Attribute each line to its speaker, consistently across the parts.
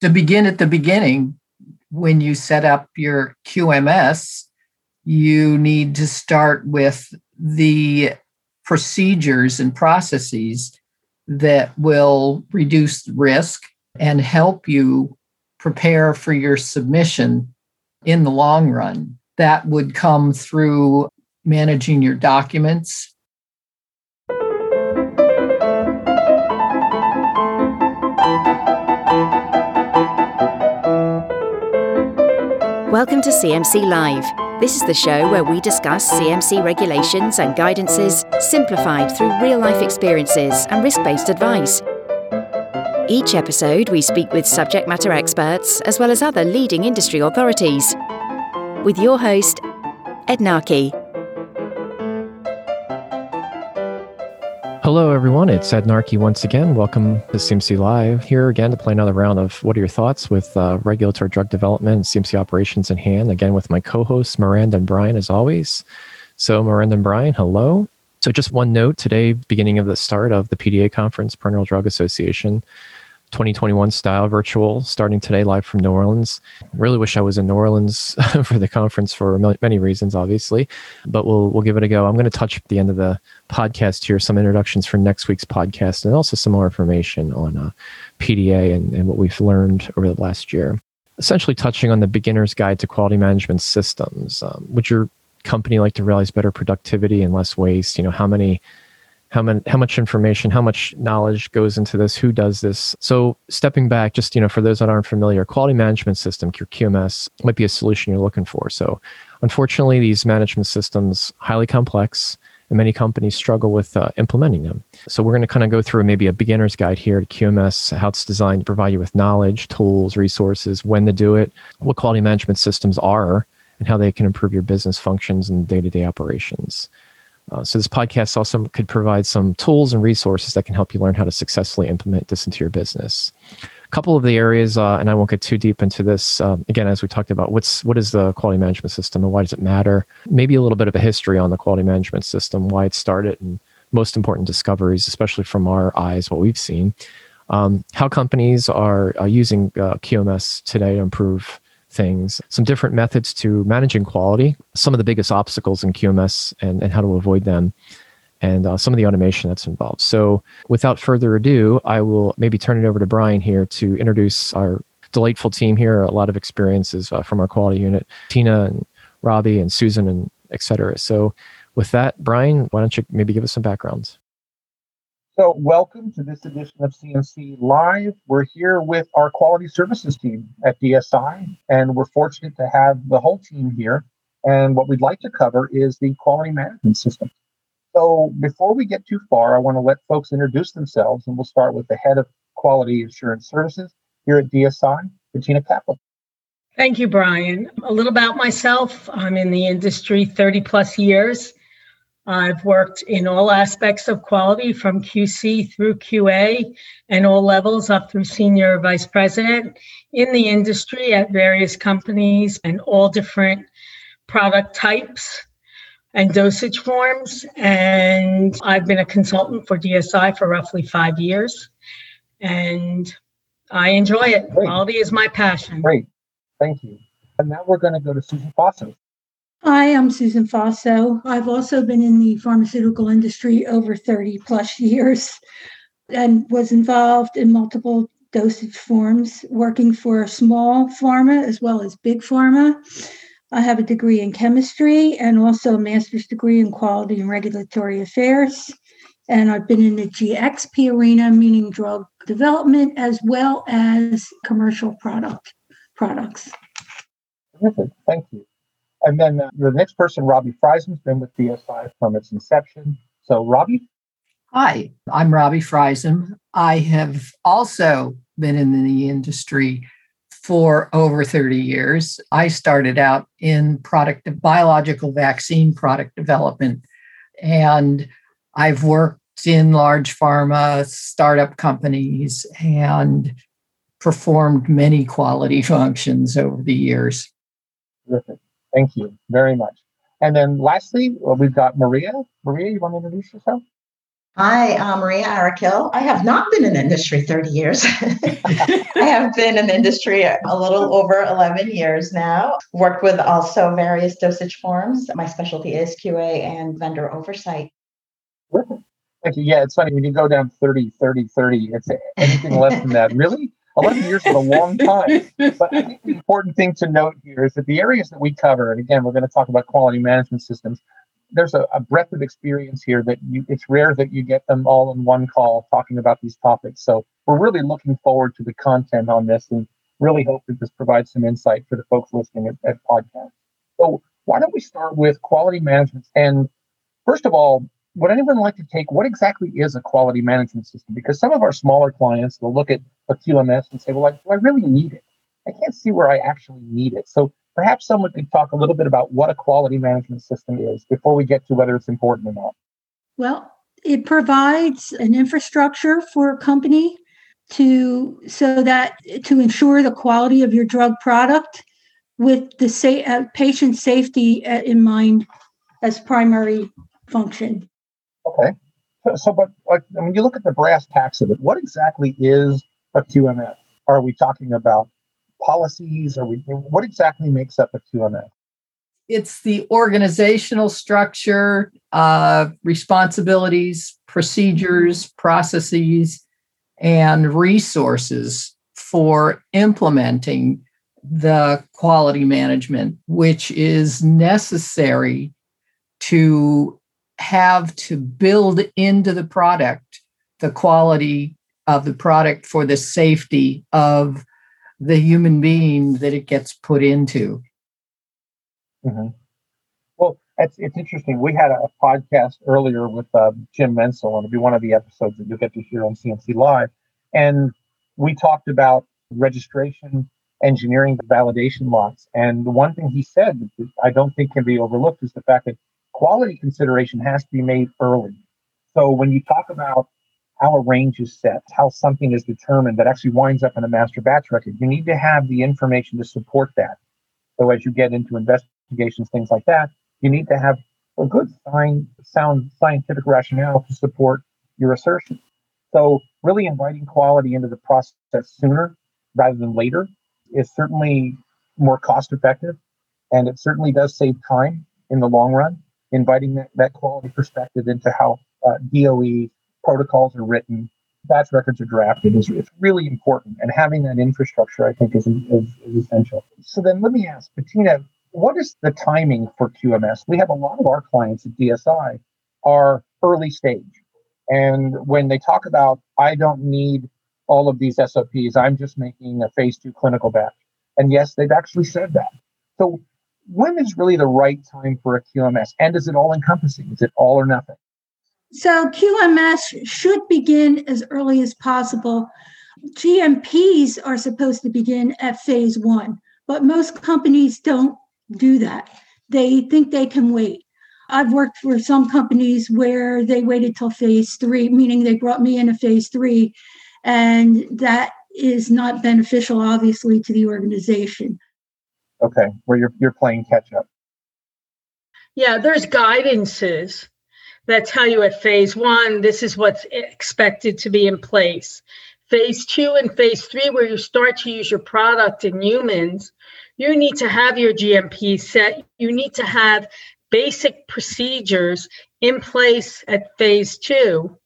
Speaker 1: to begin at the beginning, when you set up your QMS, you need to start with the procedures and processes that will reduce risk and help you prepare for your submission in the long run. That would come through managing your documents.
Speaker 2: Welcome to CMC Live. This is the show where we discuss CMC regulations and guidances simplified through real life experiences and risk based advice. Each episode, we speak with subject matter experts as well as other leading industry authorities. With your host, Ed Narkey.
Speaker 3: Hello, everyone. It's Ed Narkey once again. Welcome to CMC Live. Here again to play another round of What Are Your Thoughts with uh, regulatory drug development and CMC operations in hand. Again, with my co hosts, Miranda and Brian, as always. So, Miranda and Brian, hello. So, just one note today, beginning of the start of the PDA conference, Parenteral Drug Association. 2021 style virtual starting today live from New Orleans. Really wish I was in New Orleans for the conference for many reasons, obviously, but we'll we'll give it a go. I'm going to touch at the end of the podcast here some introductions for next week's podcast and also some more information on uh, PDA and, and what we've learned over the last year. Essentially, touching on the beginner's guide to quality management systems. Um, would your company like to realize better productivity and less waste? You know, how many how many how much information how much knowledge goes into this who does this. So stepping back just you know for those that aren't familiar quality management system your qms might be a solution you're looking for. So unfortunately these management systems highly complex and many companies struggle with uh, implementing them. So we're going to kind of go through maybe a beginner's guide here to qms how it's designed to provide you with knowledge tools resources when to do it what quality management systems are and how they can improve your business functions and day-to-day operations uh, so this podcast also could provide some tools and resources that can help you learn how to successfully implement this into your business. A couple of the areas, uh, and I won't get too deep into this. Um, again, as we talked about, what's what is the quality management system and why does it matter? Maybe a little bit of a history on the quality management system, why it started, and most important discoveries, especially from our eyes, what we've seen. Um, how companies are uh, using uh, QMS today to improve things, some different methods to managing quality, some of the biggest obstacles in QMS and, and how to avoid them, and uh, some of the automation that's involved. So, without further ado, I will maybe turn it over to Brian here to introduce our delightful team here, a lot of experiences uh, from our quality unit, Tina and Robbie and Susan and etc. So, with that, Brian, why don't you maybe give us some backgrounds?
Speaker 4: So, welcome to this edition of CMC Live. We're here with our quality services team at DSI, and we're fortunate to have the whole team here. And what we'd like to cover is the quality management system. So, before we get too far, I want to let folks introduce themselves, and we'll start with the head of quality assurance services here at DSI, Bettina Kaplan.
Speaker 5: Thank you, Brian. A little about myself I'm in the industry 30 plus years. I've worked in all aspects of quality from QC through QA and all levels up through senior vice president in the industry at various companies and all different product types and dosage forms. And I've been a consultant for DSI for roughly five years. And I enjoy it. Great. Quality is my passion.
Speaker 4: Great. Thank you. And now we're going to go to Susan Fosso.
Speaker 6: Hi, I'm Susan Fosso. I've also been in the pharmaceutical industry over 30 plus years and was involved in multiple dosage forms, working for small pharma as well as big pharma. I have a degree in chemistry and also a master's degree in quality and regulatory affairs. And I've been in the GXP arena, meaning drug development, as well as commercial product products.
Speaker 4: Terrific. Thank you. And then uh, the next person, Robbie Friesen, has been with DSI from its inception. So, Robbie?
Speaker 1: Hi, I'm Robbie Friesen. I have also been in the industry for over 30 years. I started out in product of biological vaccine product development and I've worked in large pharma, startup companies and performed many quality functions over the years.
Speaker 4: Terrific. Thank you very much. And then lastly, we've got Maria. Maria, you want to introduce yourself?
Speaker 7: Hi, I'm Maria Arakill. I have not been in the industry 30 years. I have been in the industry a little over 11 years now. Worked with also various dosage forms. My specialty is QA and vendor oversight.
Speaker 4: Thank you. Yeah, it's funny when you go down 30, 30, 30, it's anything less than that. Really? 11 years is a long time. But I think the important thing to note here is that the areas that we cover, and again, we're going to talk about quality management systems, there's a, a breadth of experience here that you, it's rare that you get them all in one call talking about these topics. So we're really looking forward to the content on this and really hope that this provides some insight for the folks listening at, at podcast. So why don't we start with quality management? And first of all, would anyone like to take what exactly is a quality management system? Because some of our smaller clients will look at a QMS and say, well, like, do I really need it? I can't see where I actually need it. So perhaps someone could talk a little bit about what a quality management system is before we get to whether it's important or not.
Speaker 6: Well, it provides an infrastructure for a company to so that to ensure the quality of your drug product with the sa- uh, patient safety uh, in mind as primary function.
Speaker 4: Okay. So, so but like, when you look at the brass tacks of it, what exactly is a QMS? Are we talking about policies? Are we what exactly makes up a QMS?
Speaker 1: It's the organizational structure, uh, responsibilities, procedures, processes, and resources for implementing the quality management, which is necessary to have to build into the product the quality of the product for the safety of the human being that it gets put into.
Speaker 4: Mm-hmm. Well, it's, it's interesting. We had a, podcast earlier with uh, Jim Mensel, and it'll be one of the episodes that you'll get to hear on CMC Live. And we talked about registration, engineering, validation lots. And the one thing he said that I don't think can be overlooked is the fact that quality consideration has to be made early. So when you talk about how a range is set, how something is determined that actually winds up in a master batch record. You need to have the information to support that. So as you get into investigations, things like that, you need to have a good sign, sound scientific rationale to support your assertion. So really inviting quality into the process sooner rather than later is certainly more cost effective and it certainly does save time in the long run inviting that, that quality perspective into how uh, DOE protocols are written, batch records are drafted is it's really important. And having that infrastructure, I think, is, is, is essential. So then let me ask, Bettina, what is the timing for QMS? We have a lot of our clients at DSI are early stage. And when they talk about, I don't need all of these SOPs, I'm just making a phase two clinical batch. And yes, they've actually said that. So when is really the right time for a QMS? And is it all encompassing? Is it all or nothing?
Speaker 6: So QMS should begin as early as possible. GMPs are supposed to begin at phase one, but most companies don't do that. They think they can wait. I've worked for some companies where they waited till phase three, meaning they brought me in a phase three, and that is not beneficial, obviously, to the organization.
Speaker 4: Okay, where you're you're playing catch up.
Speaker 5: Yeah, there's guidances that tell you at phase one, this is what's expected to be in place. Phase two and phase three, where you start to use your product in humans, you need to have your GMP set. You need to have basic procedures in place at phase two,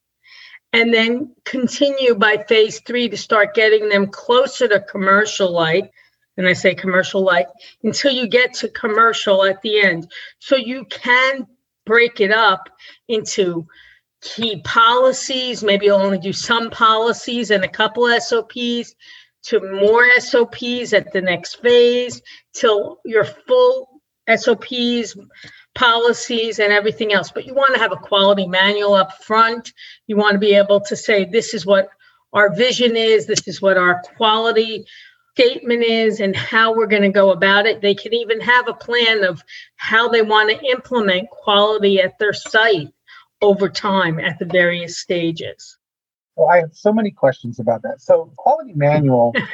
Speaker 5: and then continue by phase three to start getting them closer to commercial like. And I say commercial like until you get to commercial at the end. So you can break it up into key policies. Maybe you'll only do some policies and a couple SOPs to more SOPs at the next phase till your full SOPs, policies, and everything else. But you want to have a quality manual up front. You want to be able to say, this is what our vision is, this is what our quality statement is and how we're going to go about it. They can even have a plan of how they want to implement quality at their site over time at the various stages.
Speaker 4: Well, I have so many questions about that. So, quality manual.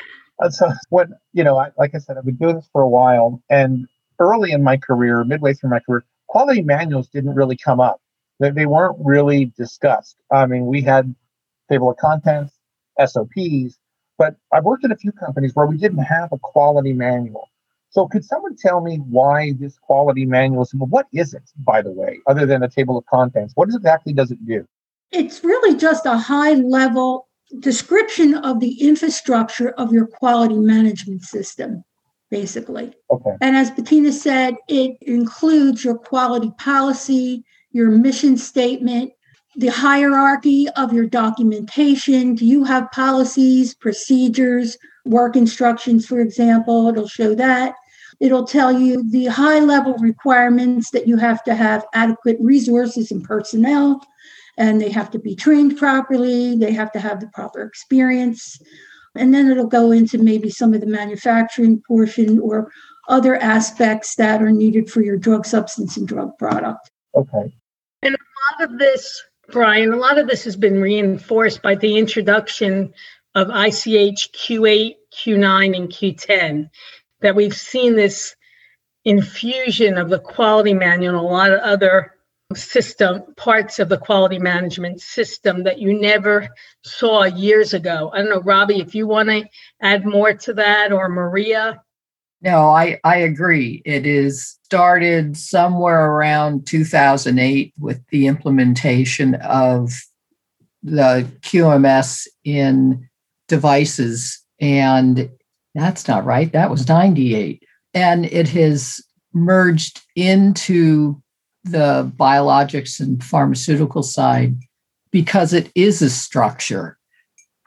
Speaker 4: Uh, so, when you know, I, like I said, I've been doing this for a while, and early in my career, midway through my career, quality manuals didn't really come up. They, they weren't really discussed. I mean, we had table of contents, SOPs, but I've worked at a few companies where we didn't have a quality manual. So could someone tell me why this quality manual is? What is it, by the way, other than a table of contents? What exactly does it do?
Speaker 6: It's really just a high level description of the infrastructure of your quality management system, basically.
Speaker 4: Okay.
Speaker 6: And as Bettina said, it includes your quality policy, your mission statement, the hierarchy of your documentation. Do you have policies, procedures, work instructions, for example? It'll show that. It'll tell you the high level requirements that you have to have adequate resources and personnel, and they have to be trained properly, they have to have the proper experience. And then it'll go into maybe some of the manufacturing portion or other aspects that are needed for your drug substance and drug product.
Speaker 4: Okay.
Speaker 5: And a lot of this Brian, a lot of this has been reinforced by the introduction of ICH Q8, Q9, and Q10, that we've seen this infusion of the quality manual and a lot of other system parts of the quality management system that you never saw years ago. I don't know, Robbie, if you want to add more to that or Maria.
Speaker 1: No, I, I agree. It is started somewhere around 2008 with the implementation of the QMS in devices. And that's not right. That was 98. And it has merged into the biologics and pharmaceutical side because it is a structure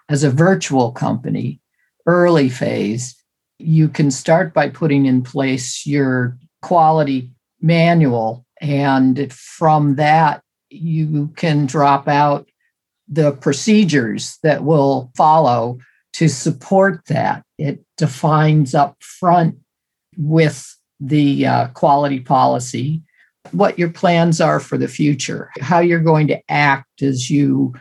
Speaker 1: as a virtual company, early phase you can start by putting in place your quality manual. And from that, you can drop out the procedures that will follow to support that. It defines up front with the uh, quality policy what your plans are for the future, how you're going to act as you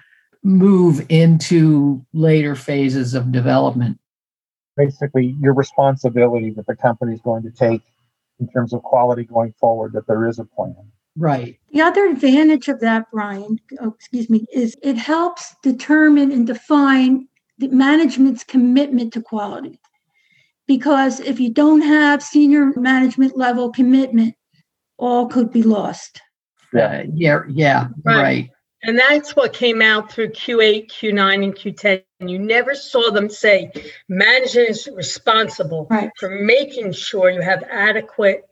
Speaker 1: move into later phases of development
Speaker 4: basically your responsibility that the company is going to take in terms of quality going forward, that there is a plan.
Speaker 1: Right.
Speaker 6: The other advantage of that, Brian, oh, excuse me, is it helps determine and define the management's commitment to quality. Because if you don't have senior management level commitment, all could be lost.
Speaker 1: Yeah, uh, yeah, yeah, right. right.
Speaker 5: And that's what came out through Q8, Q9, and Q10. You never saw them say management is responsible
Speaker 6: right.
Speaker 5: for making sure you have adequate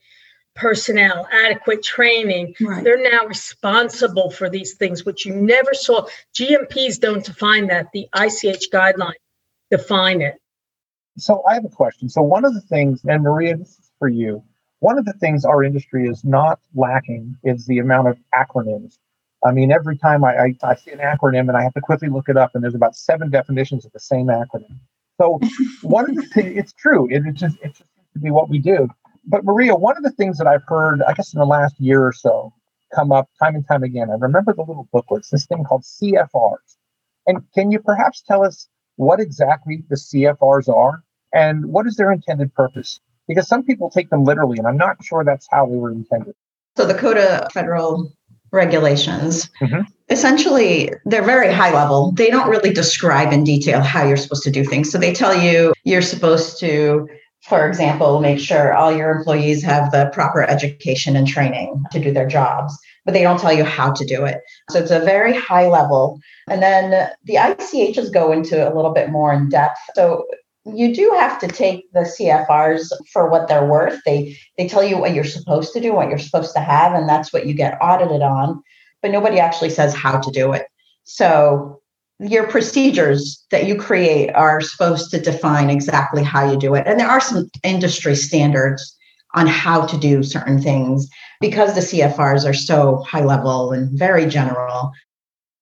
Speaker 5: personnel, adequate training.
Speaker 6: Right.
Speaker 5: They're now responsible for these things, which you never saw. GMPs don't define that. The ICH guidelines define it.
Speaker 4: So I have a question. So one of the things, and Maria, this is for you. One of the things our industry is not lacking is the amount of acronyms I mean, every time I, I, I, see an acronym and I have to quickly look it up, and there's about seven definitions of the same acronym. So one of the things, it's true. It, it just it just seems to be what we do. But Maria, one of the things that I've heard, I guess, in the last year or so, come up time and time again. I remember the little booklets, this thing called CFRs. And can you perhaps tell us what exactly the CFRs are and what is their intended purpose? Because some people take them literally, and I'm not sure that's how they were intended.
Speaker 7: So the Code of Federal regulations. Mm-hmm. Essentially, they're very high level. They don't really describe in detail how you're supposed to do things. So they tell you you're supposed to, for example, make sure all your employees have the proper education and training to do their jobs, but they don't tell you how to do it. So it's a very high level. And then the ICHs go into a little bit more in depth. So you do have to take the CFRs for what they're worth. They they tell you what you're supposed to do, what you're supposed to have, and that's what you get audited on. But nobody actually says how to do it. So your procedures that you create are supposed to define exactly how you do it. And there are some industry standards on how to do certain things because the CFRs are so high level and very general.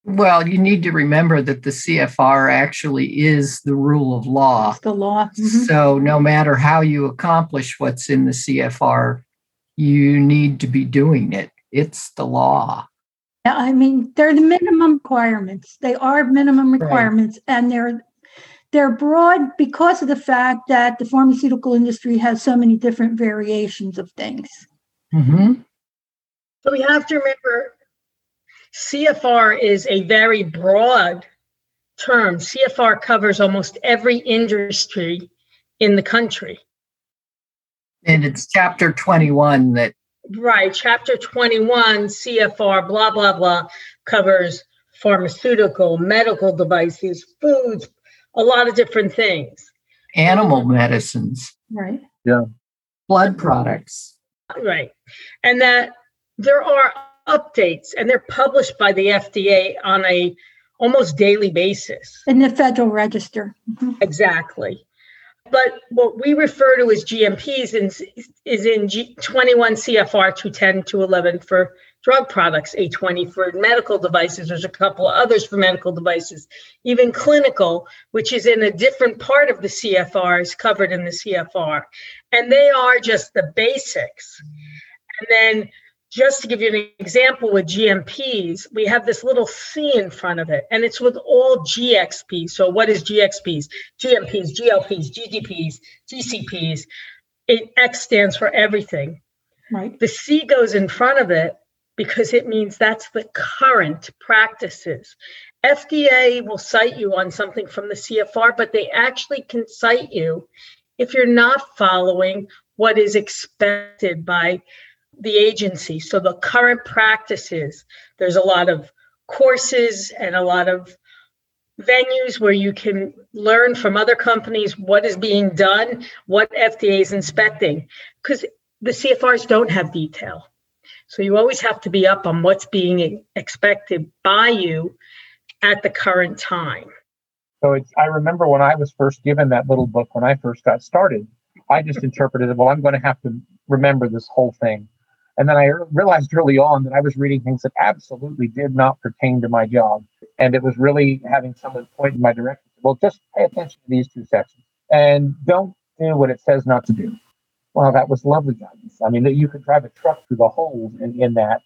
Speaker 1: Well, you need to remember that the CFR actually is the rule of law.
Speaker 6: It's the law.
Speaker 1: Mm-hmm. So, no matter how you accomplish what's in the CFR, you need to be doing it. It's the law.
Speaker 6: I mean, they're the minimum requirements. They are minimum requirements, right. and they're they're broad because of the fact that the pharmaceutical industry has so many different variations of things.
Speaker 1: Mm-hmm.
Speaker 5: So we have to remember CFR is a very broad term. CFR covers almost every industry in the country.
Speaker 1: And it's chapter 21 that.
Speaker 5: Right. Chapter 21, CFR, blah, blah, blah, covers pharmaceutical, medical devices, foods, a lot of different things.
Speaker 1: Animal medicines.
Speaker 6: Right.
Speaker 4: Yeah.
Speaker 1: Blood products.
Speaker 5: Right. And that there are updates and they're published by the FDA on a almost daily basis.
Speaker 6: In the Federal Register.
Speaker 5: Mm-hmm. Exactly. But what we refer to as GMPs is, is in G, 21 CFR 210 to 11 for drug products, A20 for medical devices. There's a couple of others for medical devices. Even clinical, which is in a different part of the CFR, is covered in the CFR. And they are just the basics. And then just to give you an example with GMPs, we have this little C in front of it, and it's with all GXPs. So, what is GXPs? GMPs, GLPs, GDPs, GCPs. It, X stands for everything.
Speaker 6: Right.
Speaker 5: The C goes in front of it because it means that's the current practices. FDA will cite you on something from the CFR, but they actually can cite you if you're not following what is expected by the agency. So the current practices, there's a lot of courses and a lot of venues where you can learn from other companies what is being done, what FDA is inspecting, because the CFRs don't have detail. So you always have to be up on what's being expected by you at the current time.
Speaker 4: So it's, I remember when I was first given that little book when I first got started, I just interpreted it, well, I'm going to have to remember this whole thing. And then I realized early on that I was reading things that absolutely did not pertain to my job. And it was really having someone point in my direction. Well, just pay attention to these two sections and don't do what it says not to do. Well, that was lovely guidance. I mean, you could drive a truck through the holes in, in that.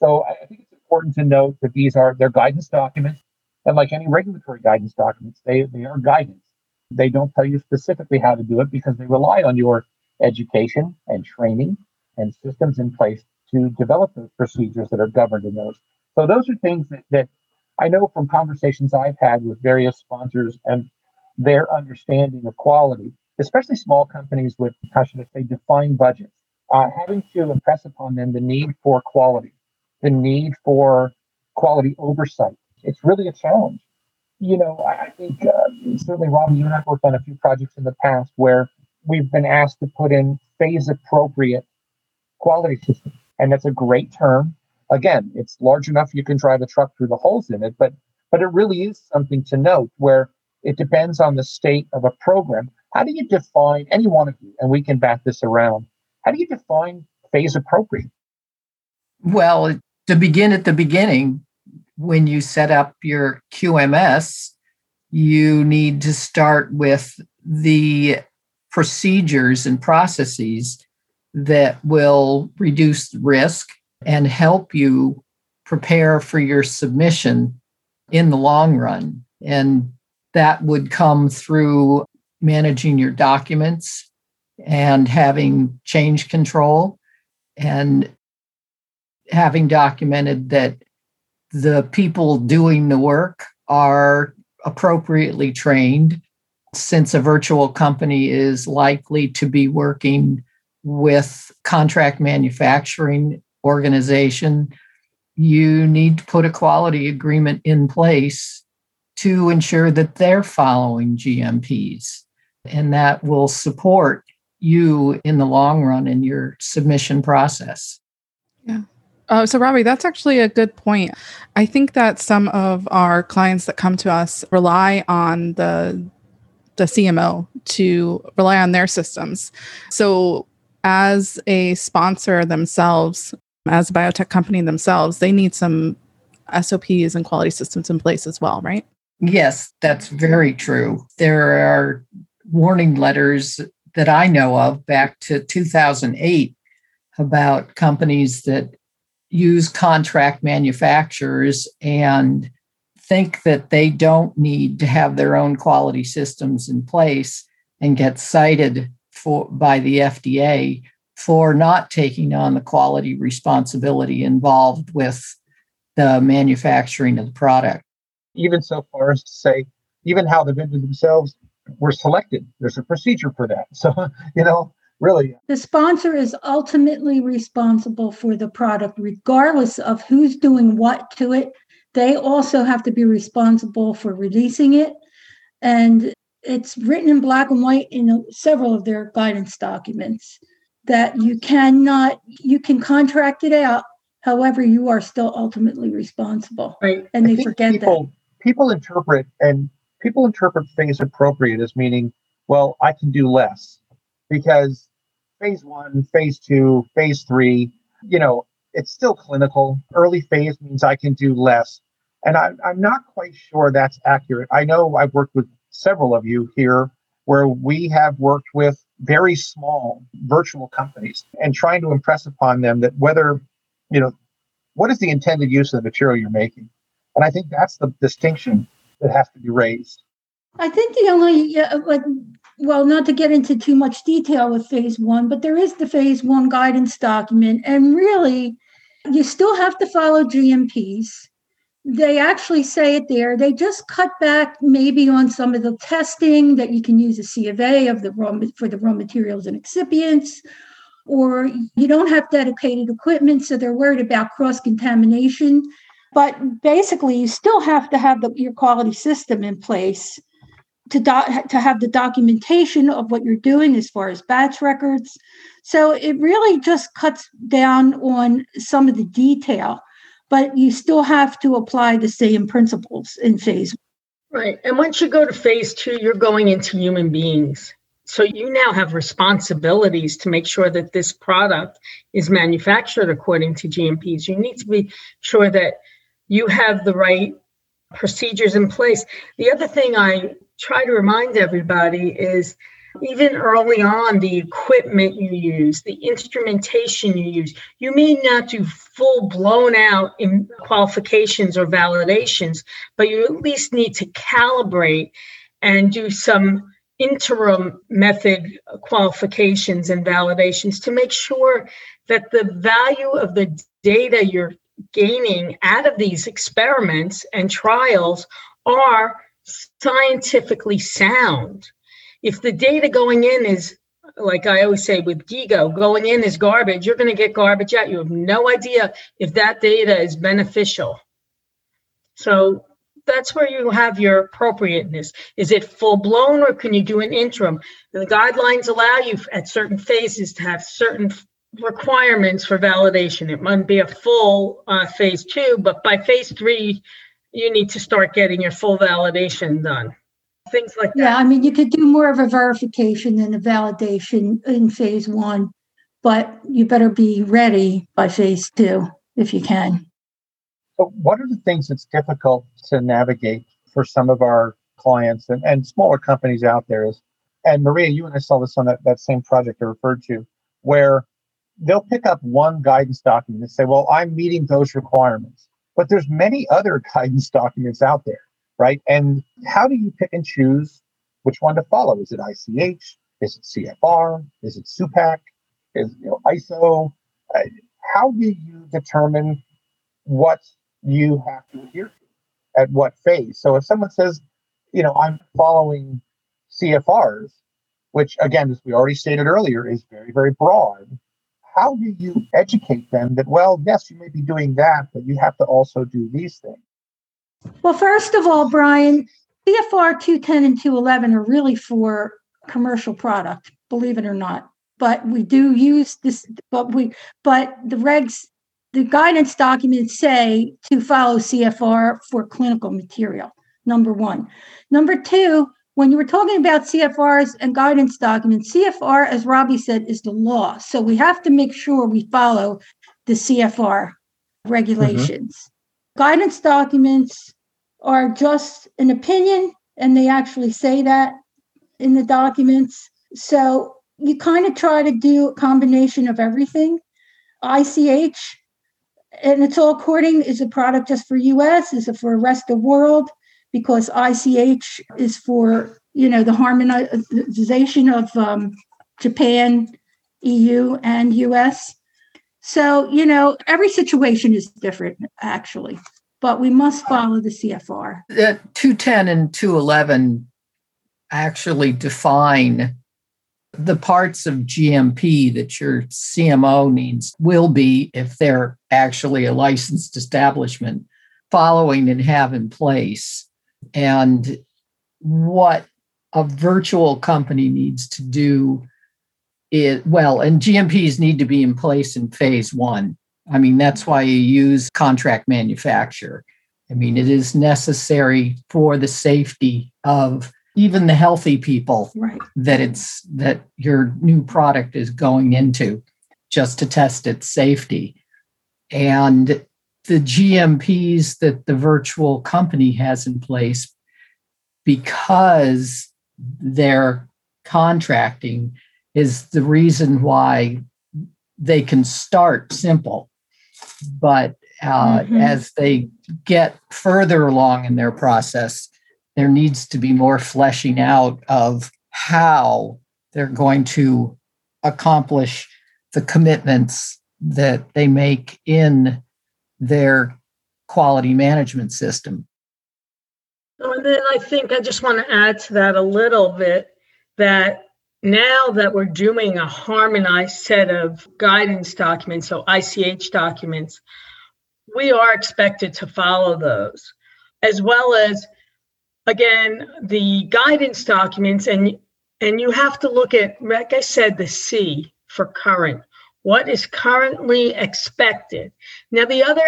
Speaker 4: So I think it's important to note that these are their guidance documents. And like any regulatory guidance documents, they, they are guidance. They don't tell you specifically how to do it because they rely on your education and training and systems in place to develop those procedures that are governed in those. So those are things that, that I know from conversations I've had with various sponsors and their understanding of quality, especially small companies with, how should I say, defined budgets, uh, having to impress upon them the need for quality, the need for quality oversight. It's really a challenge. You know, I, think uh, certainly, Robbie, you and I have worked on a few projects in the past where we've been asked to put in phase appropriate quality system. And that's a great term. Again, it's large enough you can drive a truck through the holes in it, but but it really is something to note where it depends on the state of a program. How do you define any one of you, and we can bat this around? How do you define phase appropriate?
Speaker 1: Well, to begin at the beginning, when you set up your QMS, you need to start with the procedures and processes that will reduce risk and help you prepare for your submission in the long run. And that would come through managing your documents and having change control and having documented that the people doing the work are appropriately trained since a virtual company is likely to be working with contract manufacturing organization, you need to put a quality agreement in place to ensure that they're following GMPs. And that will support you in the long run in your submission process.
Speaker 8: Yeah. Uh, so, Robbie, that's actually a good point. I think that some of our clients that come to us rely on the the CMO to rely on their systems. So, as a sponsor themselves, as a biotech company themselves, they need some SOPs and quality systems in place as well, right?
Speaker 1: Yes, that's very true. There are warning letters that I know of back to 2008 about companies that use contract manufacturers and think that they don't need to have their own quality systems in place and get cited for by the FDA for not taking on the quality responsibility involved with the manufacturing of the product.
Speaker 4: Even so far as to say, even how the vendors themselves were selected. There's a procedure for that. So, you know, really.
Speaker 6: The sponsor is ultimately responsible for the product, regardless of who's doing what to it. They also have to be responsible for releasing it. And it's written in black and white in several of their guidance documents that you cannot, you can contract it out. However, you are still ultimately responsible.
Speaker 4: Right.
Speaker 6: And they forget
Speaker 4: people,
Speaker 6: that.
Speaker 4: People interpret and people interpret phase appropriate as meaning, well, I can do less because phase one, phase two, phase three, you know, it's still clinical. Early phase means I can do less. And I, I'm not quite sure that's accurate. I know I've worked with several of you here where we have worked with very small virtual companies and trying to impress upon them that whether, you know, what is the intended use of the material you're making? And I think that's the distinction that has to be raised.
Speaker 6: I think the only, like, well, not to get into too much detail with phase one, but there is the phase one guidance document. And really, you still have to follow GMPs. They actually say it there. They just cut back maybe on some of the testing that you can use a C of A of the raw for the raw materials and excipients, or you don't have dedicated equipment, so they're worried about cross contamination. But basically, you still have to have the, your quality system in place to, do, to have the documentation of what you're doing as far as batch records. So it really just cuts down on some of the detail, but you still have to apply the same principles in phase. one.
Speaker 5: Right. And once you go to phase two, you're going into human beings. So you now have responsibilities to make sure that this product is manufactured according to GMPs. You need to be sure that you have the right procedures in place. The other thing I try to remind everybody is even early on, the equipment you use, the instrumentation you use, you may not do full blown out in qualifications or validations, but you at least need to calibrate and do some interim method qualifications and validations to make sure that the value of the data you're gaining out of these experiments and trials are scientifically sound. If the data going in is, like I always say with GIGO, going in is garbage, you're going to get garbage out. You have no idea if that data is beneficial. So that's where you have your appropriateness. Is it full blown or can you do an interim? The guidelines allow you at certain phases to have certain requirements for validation. It might be a full uh, phase two, but by phase three, you need to start getting your full validation done. Things like that.
Speaker 6: Yeah, I mean, you could do more of a verification than a validation in phase one, but you better be ready by phase two if you can.
Speaker 4: But what are the things that's difficult to navigate for some of our clients and, and smaller companies out there is, and Maria, you and I saw this on that, that same project I referred to, where they'll pick up one guidance document and say, well, I'm meeting those requirements. But there's many other guidance documents out there, right? And how do you pick and choose which one to follow? Is it ICH? Is it CFR? Is it SUPAC? Is you know, ISO? Uh, how do you determine what you have to adhere to at what phase? So if someone says, you know, I'm following CFRs, which again, as we already stated earlier, is very, very broad how do you educate them that, well, yes, you may be doing that, but you have to also do these things?
Speaker 6: Well, first of all, Brian, CFR 210 and 211 are really for commercial product, believe it or not. But we do use this, but we, but the regs, the guidance documents say to follow CFR for clinical material, number one. Number two, when you were talking about CFRs and guidance documents, CFR, as Robbie said, is the law. So we have to make sure we follow the CFR mm-hmm. regulations. Guidance documents are just an opinion, and they actually say that in the documents. So you kind of try to do a combination of everything. ICH, and it's all according, is a product just for US? Is it for the rest of the world? because ICH is for you know the harmonization of um, Japan, EU, and US. So, you know, every situation is different, actually, but we must follow the CFR.
Speaker 1: The 210 and 211 actually define the parts of GMP that your CMO needs will be if they're actually a licensed establishment following and have in place and what a virtual company needs to do it well and gmps need to be in place in phase one. I mean that's why you use contract manufacture. I mean it is necessary for the safety of even the healthy people
Speaker 6: right.
Speaker 1: that it's that your new product is going into just to test its safety. And the gmps that the virtual company has in place because they're contracting is the reason why they can start simple but uh, mm-hmm. as they get further along in their process there needs to be more fleshing out of how they're going to accomplish the commitments that they make in their quality management system.
Speaker 5: And then I think I just want to add to that a little bit that now that we're doing a harmonized set of guidance documents, so ICH documents, we are expected to follow those, as well as again, the guidance documents, and and you have to look at, like I said, the C for current. What is currently expected? Now, the other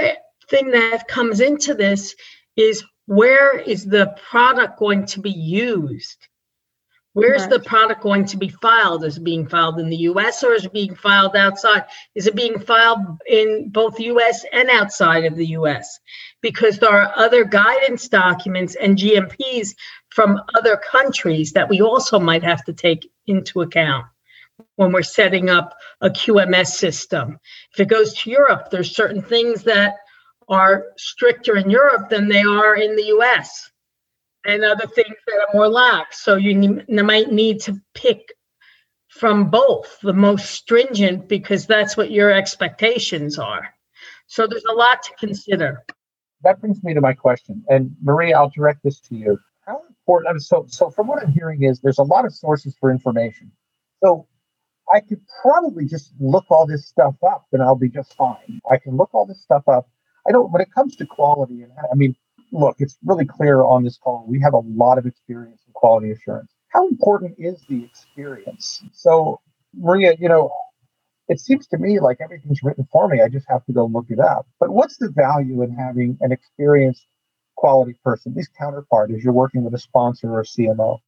Speaker 5: thing that comes into this is where is the product going to be used? Where's the product going to be filed? Is it being filed in the US or is it being filed outside? Is it being filed in both US and outside of the US? Because there are other guidance documents and GMPs from other countries that we also might have to take into account when we're setting up a QMS system. If it goes to Europe, there's certain things that are stricter in Europe than they are in the US and other things that are more lax. So you, you might need to pick from both the most stringent because that's what your expectations are. So there's a lot to consider.
Speaker 4: That brings me to my question. And Maria, I'll direct this to you. How important, I mean, so, so from what I'm hearing is there's a lot of sources for information. So I could probably just look all this stuff up and I'll be just fine. I can look all this stuff up. I don't, when it comes to quality, and I mean, look, it's really clear on this call. We have a lot of experience in quality assurance. How important is the experience? So, Maria, you know, it seems to me like everything's written for me. I just have to go look it up. But what's the value in having an experienced quality person, least counterpart, as you're working with a sponsor or a CMO?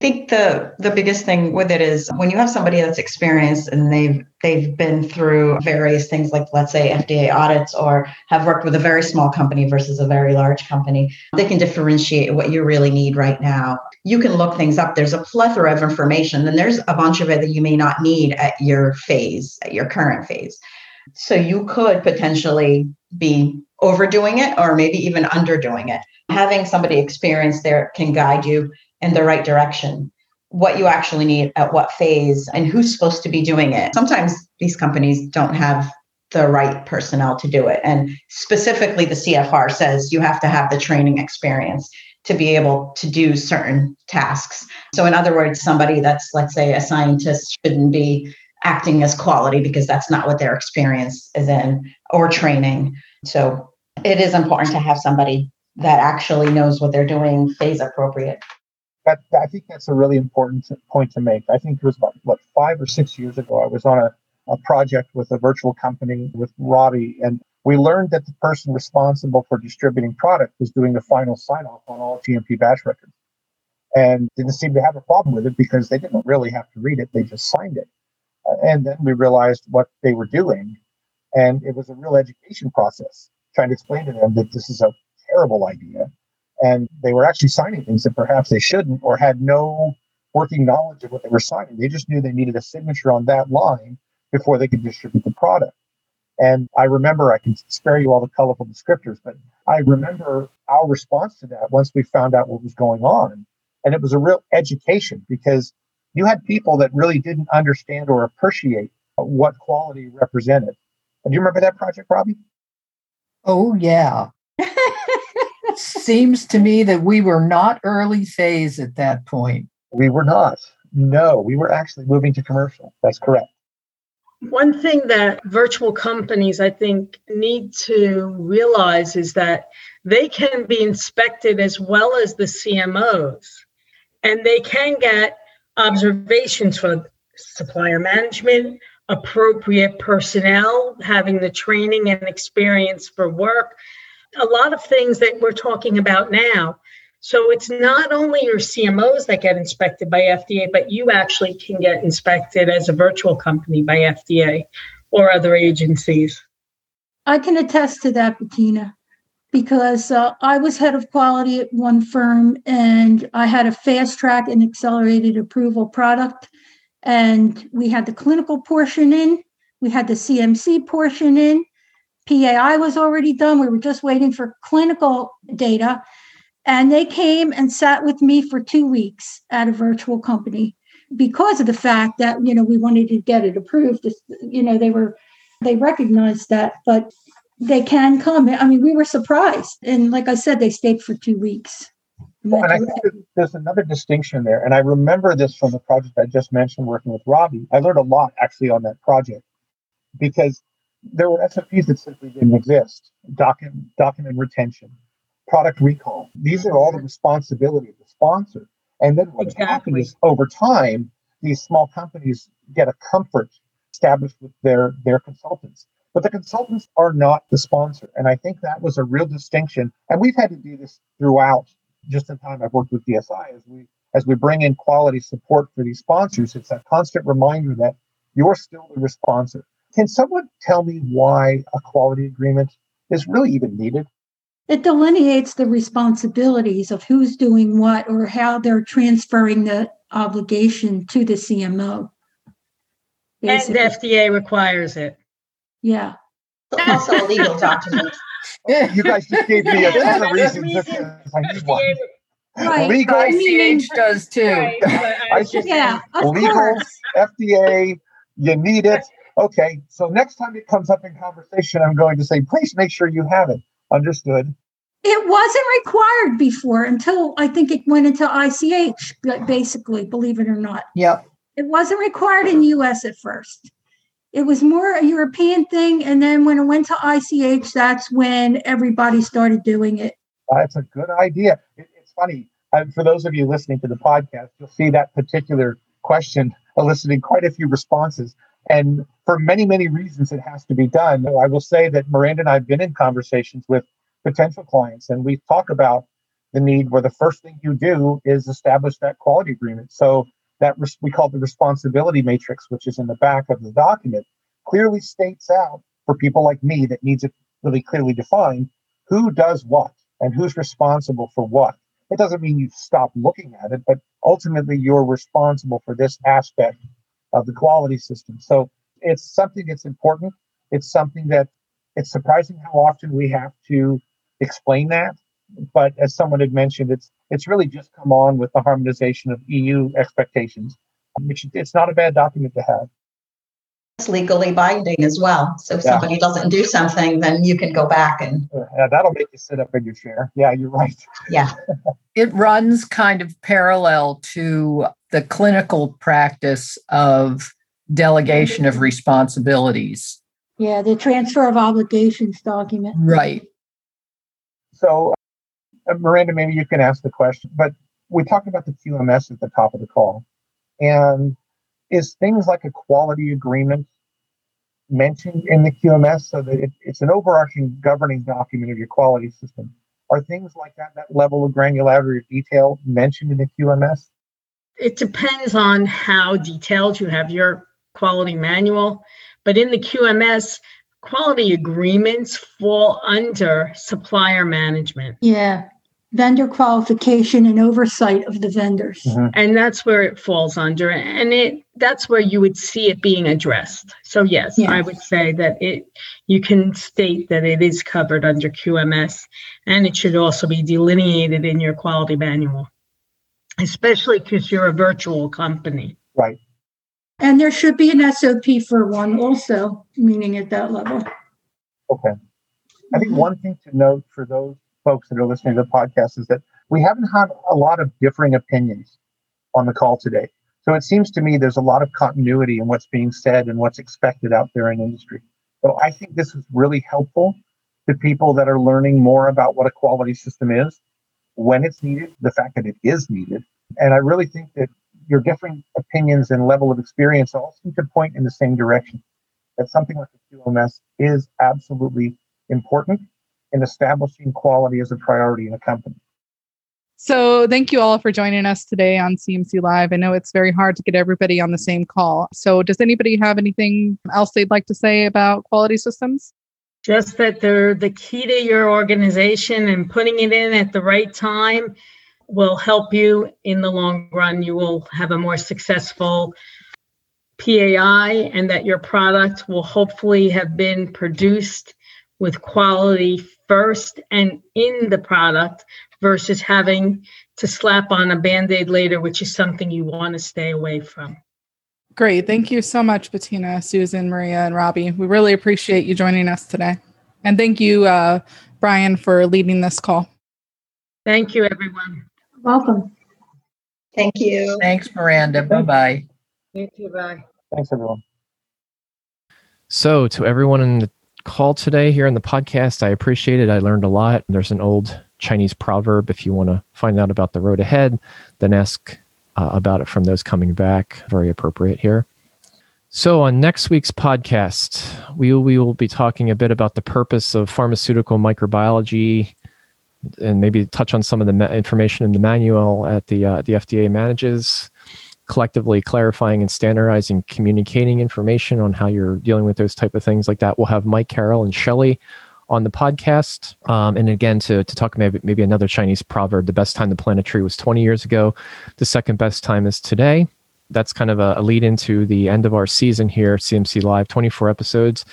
Speaker 7: I think the the biggest thing with it is when you have somebody that's experienced and they've they've been through various things like let's say FDA audits or have worked with a very small company versus a very large company, they can differentiate what you really need right now. You can look things up. There's a plethora of information, and there's a bunch of it that you may not need at your phase, at your current phase. So you could potentially be overdoing it or maybe even underdoing it. Having somebody experienced there can guide you in the right direction what you actually need at what phase and who's supposed to be doing it. Sometimes these companies don't have the right personnel to do it. And specifically the cfr says you have to have the training experience to be able to do certain tasks. So in other words somebody that's let's say a scientist shouldn't be acting as quality because that's not what their experience is in or training. So it is important to have somebody that actually knows what they're doing phase appropriate
Speaker 4: that, I think that's a really important point to make. I think it was about what five or six years ago. I was on a, a project with a virtual company with Robbie, and we learned that the person responsible for distributing product was doing the final sign off on all GMP batch records, and didn't seem to have a problem with it because they didn't really have to read it; they just signed it. And then we realized what they were doing, and it was a real education process, trying to explain to them that this is a terrible idea and they were actually signing things that perhaps they shouldn't or had no working knowledge of what they were signing. They just knew they needed a signature on that line before they could distribute the product. And I remember, I can spare you all the colorful descriptors, but I remember our response to that once we found out what was going on. And it was a real education because you had people that really didn't understand or appreciate what quality represented. Do you remember that project, Robbie?
Speaker 1: Oh, yeah. Seems to me that we were not early phase at that point.
Speaker 4: We were not. No, we were actually moving to commercial. That's correct.
Speaker 5: One thing that virtual companies, I think, need to realize is that they can be inspected as well as the CMOs, and they can get observations for supplier management, appropriate personnel, having the training and experience for work, a lot of things that we're talking about now. So it's not only your CMOs that get inspected by FDA, but you actually can get inspected as a virtual company by FDA or other agencies.
Speaker 6: I can attest to that, Bettina, because uh, I was head of quality at one firm and I had a fast track and accelerated approval product. And we had the clinical portion in, we had the CMC portion in, PAI was already done. We were just waiting for clinical data. And they came and sat with me for two weeks at a virtual company because of the fact that, you know, we wanted to get it approved. You know, they were, they recognized that, but they can come. I mean, we were surprised. And like I said, they stayed for two weeks.
Speaker 4: Well, and I think there's another distinction there. And I remember this from the project I just mentioned working with Robbie. I learned a lot actually on that project because there were SOPs that simply didn't exist. Document, document retention, product recall. These are all the responsibility of the sponsor. And then what exactly. happened is over time, these small companies get a comfort established with their, their consultants. But the consultants are not the sponsor. And I think that was a real distinction. And we've had to do this throughout just in time I've worked with DSI as we as we bring in quality support for these sponsors, it's a constant reminder that you're still the sponsor. Can someone tell me why a quality agreement is really even needed?
Speaker 6: It delineates the responsibilities of who's doing what or how they're transferring the obligation to the CMO.
Speaker 5: Basically. And FDA requires it.
Speaker 6: Yeah.
Speaker 7: Also a legal document.
Speaker 4: you guys just gave me a ton of reasons. I need one.
Speaker 1: Right. Legal ICH does too. Right.
Speaker 6: I yeah,
Speaker 4: legal,
Speaker 6: course.
Speaker 4: FDA, you need it. Okay, so next time it comes up in conversation, I'm going to say, please make sure you have it. Understood.
Speaker 6: It wasn't required before until I think it went into ICH, basically, believe it or not.
Speaker 1: Yep.
Speaker 6: It wasn't required in US at first. It was more a European thing. And then when it went to ICH, that's when everybody started doing it.
Speaker 4: That's a good idea. It, it's funny. for those of you listening to the podcast, you'll see that particular question eliciting quite a few responses. And for many, many reasons, it has to be done. I will say that Miranda and I have been in conversations with potential clients, and we talk about the need where the first thing you do is establish that quality agreement. So that res- we call the responsibility matrix, which is in the back of the document, clearly states out for people like me that needs it really clearly defined who does what and who's responsible for what. It doesn't mean you stop looking at it, but ultimately you're responsible for this aspect of the quality system. So it's something that's important. It's something that it's surprising how often we have to explain that. But as someone had mentioned, it's it's really just come on with the harmonization of EU expectations, which it's not a bad document to have.
Speaker 7: It's legally binding as well. So if yeah. somebody doesn't do something, then you can go back and.
Speaker 4: Yeah, that'll make you sit up in your chair. Yeah, you're right.
Speaker 7: Yeah.
Speaker 1: it runs kind of parallel to the clinical practice of delegation of responsibilities.
Speaker 6: Yeah, the transfer of obligations document.
Speaker 1: Right.
Speaker 4: So, uh, Miranda, maybe you can ask the question, but we talked about the QMS at the top of the call. And is things like a quality agreement mentioned in the QMS so that it, it's an overarching governing document of your quality system? Are things like that, that level of granularity or detail mentioned in the QMS?
Speaker 5: It depends on how detailed you have your quality manual. But in the QMS, quality agreements fall under supplier management.
Speaker 6: Yeah. Vendor qualification and oversight of the vendors.
Speaker 5: Mm-hmm. And that's where it falls under. And it that's where you would see it being addressed. So yes, yes, I would say that it you can state that it is covered under QMS and it should also be delineated in your quality manual. Especially because you're a virtual company.
Speaker 4: Right.
Speaker 6: And there should be an SOP for one also, meaning at that level.
Speaker 4: Okay. I think mm-hmm. one thing to note for those folks that are listening to the podcast is that we haven't had a lot of differing opinions on the call today. So it seems to me there's a lot of continuity in what's being said and what's expected out there in industry. So I think this is really helpful to people that are learning more about what a quality system is, when it's needed, the fact that it is needed. And I really think that your different opinions and level of experience all seem to point in the same direction. That something like a QMS is absolutely important in establishing quality as a priority in a company.
Speaker 8: So, thank you all for joining us today on CMC Live. I know it's very hard to get everybody on the same call. So, does anybody have anything else they'd like to say about quality systems?
Speaker 5: Just that they're the key to your organization and putting it in at the right time will help you in the long run. You will have a more successful PAI and that your product will hopefully have been produced with quality first and in the product versus having to slap on a band aid later, which is something you want to stay away from.
Speaker 8: Great. Thank you so much, Bettina, Susan, Maria, and Robbie. We really appreciate you joining us today. And thank you, uh, Brian, for leading this call.
Speaker 5: Thank you, everyone.
Speaker 6: Welcome.
Speaker 7: Thank you.
Speaker 1: Thanks, Miranda. Bye bye.
Speaker 5: Thank you. Bye.
Speaker 4: Thanks, everyone.
Speaker 3: So, to everyone in the call today here in the podcast, I appreciate it. I learned a lot. There's an old Chinese proverb. If you want to find out about the road ahead, then ask uh, about it from those coming back. Very appropriate here. So, on next week's podcast, we, we will be talking a bit about the purpose of pharmaceutical microbiology and maybe touch on some of the ma- information in the manual at the, uh, the FDA manages, collectively clarifying and standardizing communicating information on how you're dealing with those type of things like that. We'll have Mike Carroll and Shelley on the podcast. Um, and again, to, to talk maybe, maybe another Chinese proverb, the best time to plant a tree was 20 years ago. The second best time is today. That's kind of a, a lead into the end of our season here, CMC Live, 24 episodes.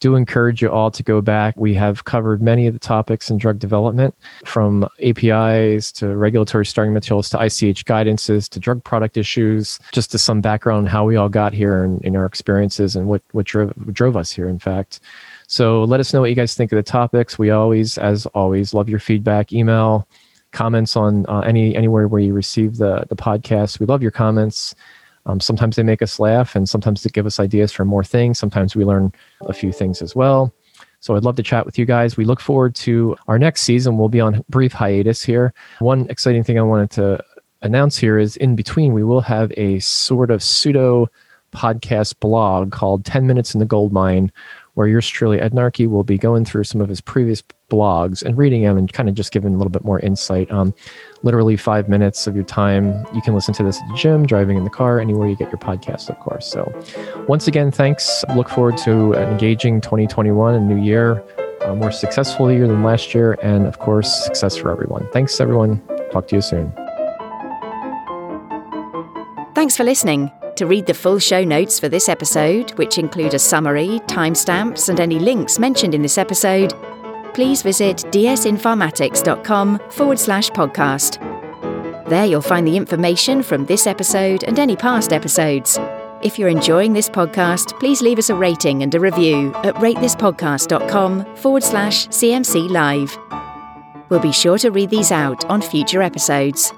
Speaker 3: Do encourage you all to go back. We have covered many of the topics in drug development from APIs to regulatory starting materials to ICH guidances to drug product issues, just to some background on how we all got here and in our experiences and what, what drove, drove us here, in fact. So let us know what you guys think of the topics. We always, as always, love your feedback, email, comments on uh, any anywhere where you receive the the podcast. We love your comments. Um, sometimes they make us laugh, and sometimes they give us ideas for more things. Sometimes we learn a few things as well. So I'd love to chat with you guys. We look forward to our next season. We'll be on brief hiatus here. One exciting thing I wanted to announce here is in between, we will have a sort of pseudo podcast blog called 10 Minutes in the Gold Mine, where yours truly, Ed Narkey, will be going through some of his previous blogs and reading them and kind of just giving a little bit more insight. Um, literally five minutes of your time. You can listen to this at the gym, driving in the car, anywhere you get your podcast, of course. So, once again, thanks. Look forward to an engaging 2021 and new year, a more successful year than last year, and of course, success for everyone. Thanks, everyone. Talk to you soon.
Speaker 2: Thanks for listening. To read the full show notes for this episode, which include a summary, timestamps, and any links mentioned in this episode, please visit dsinpharmatics.com forward slash podcast. There you'll find the information from this episode and any past episodes. If you're enjoying this podcast, please leave us a rating and a review at ratethispodcast.com forward slash CMC live. We'll be sure to read these out on future episodes.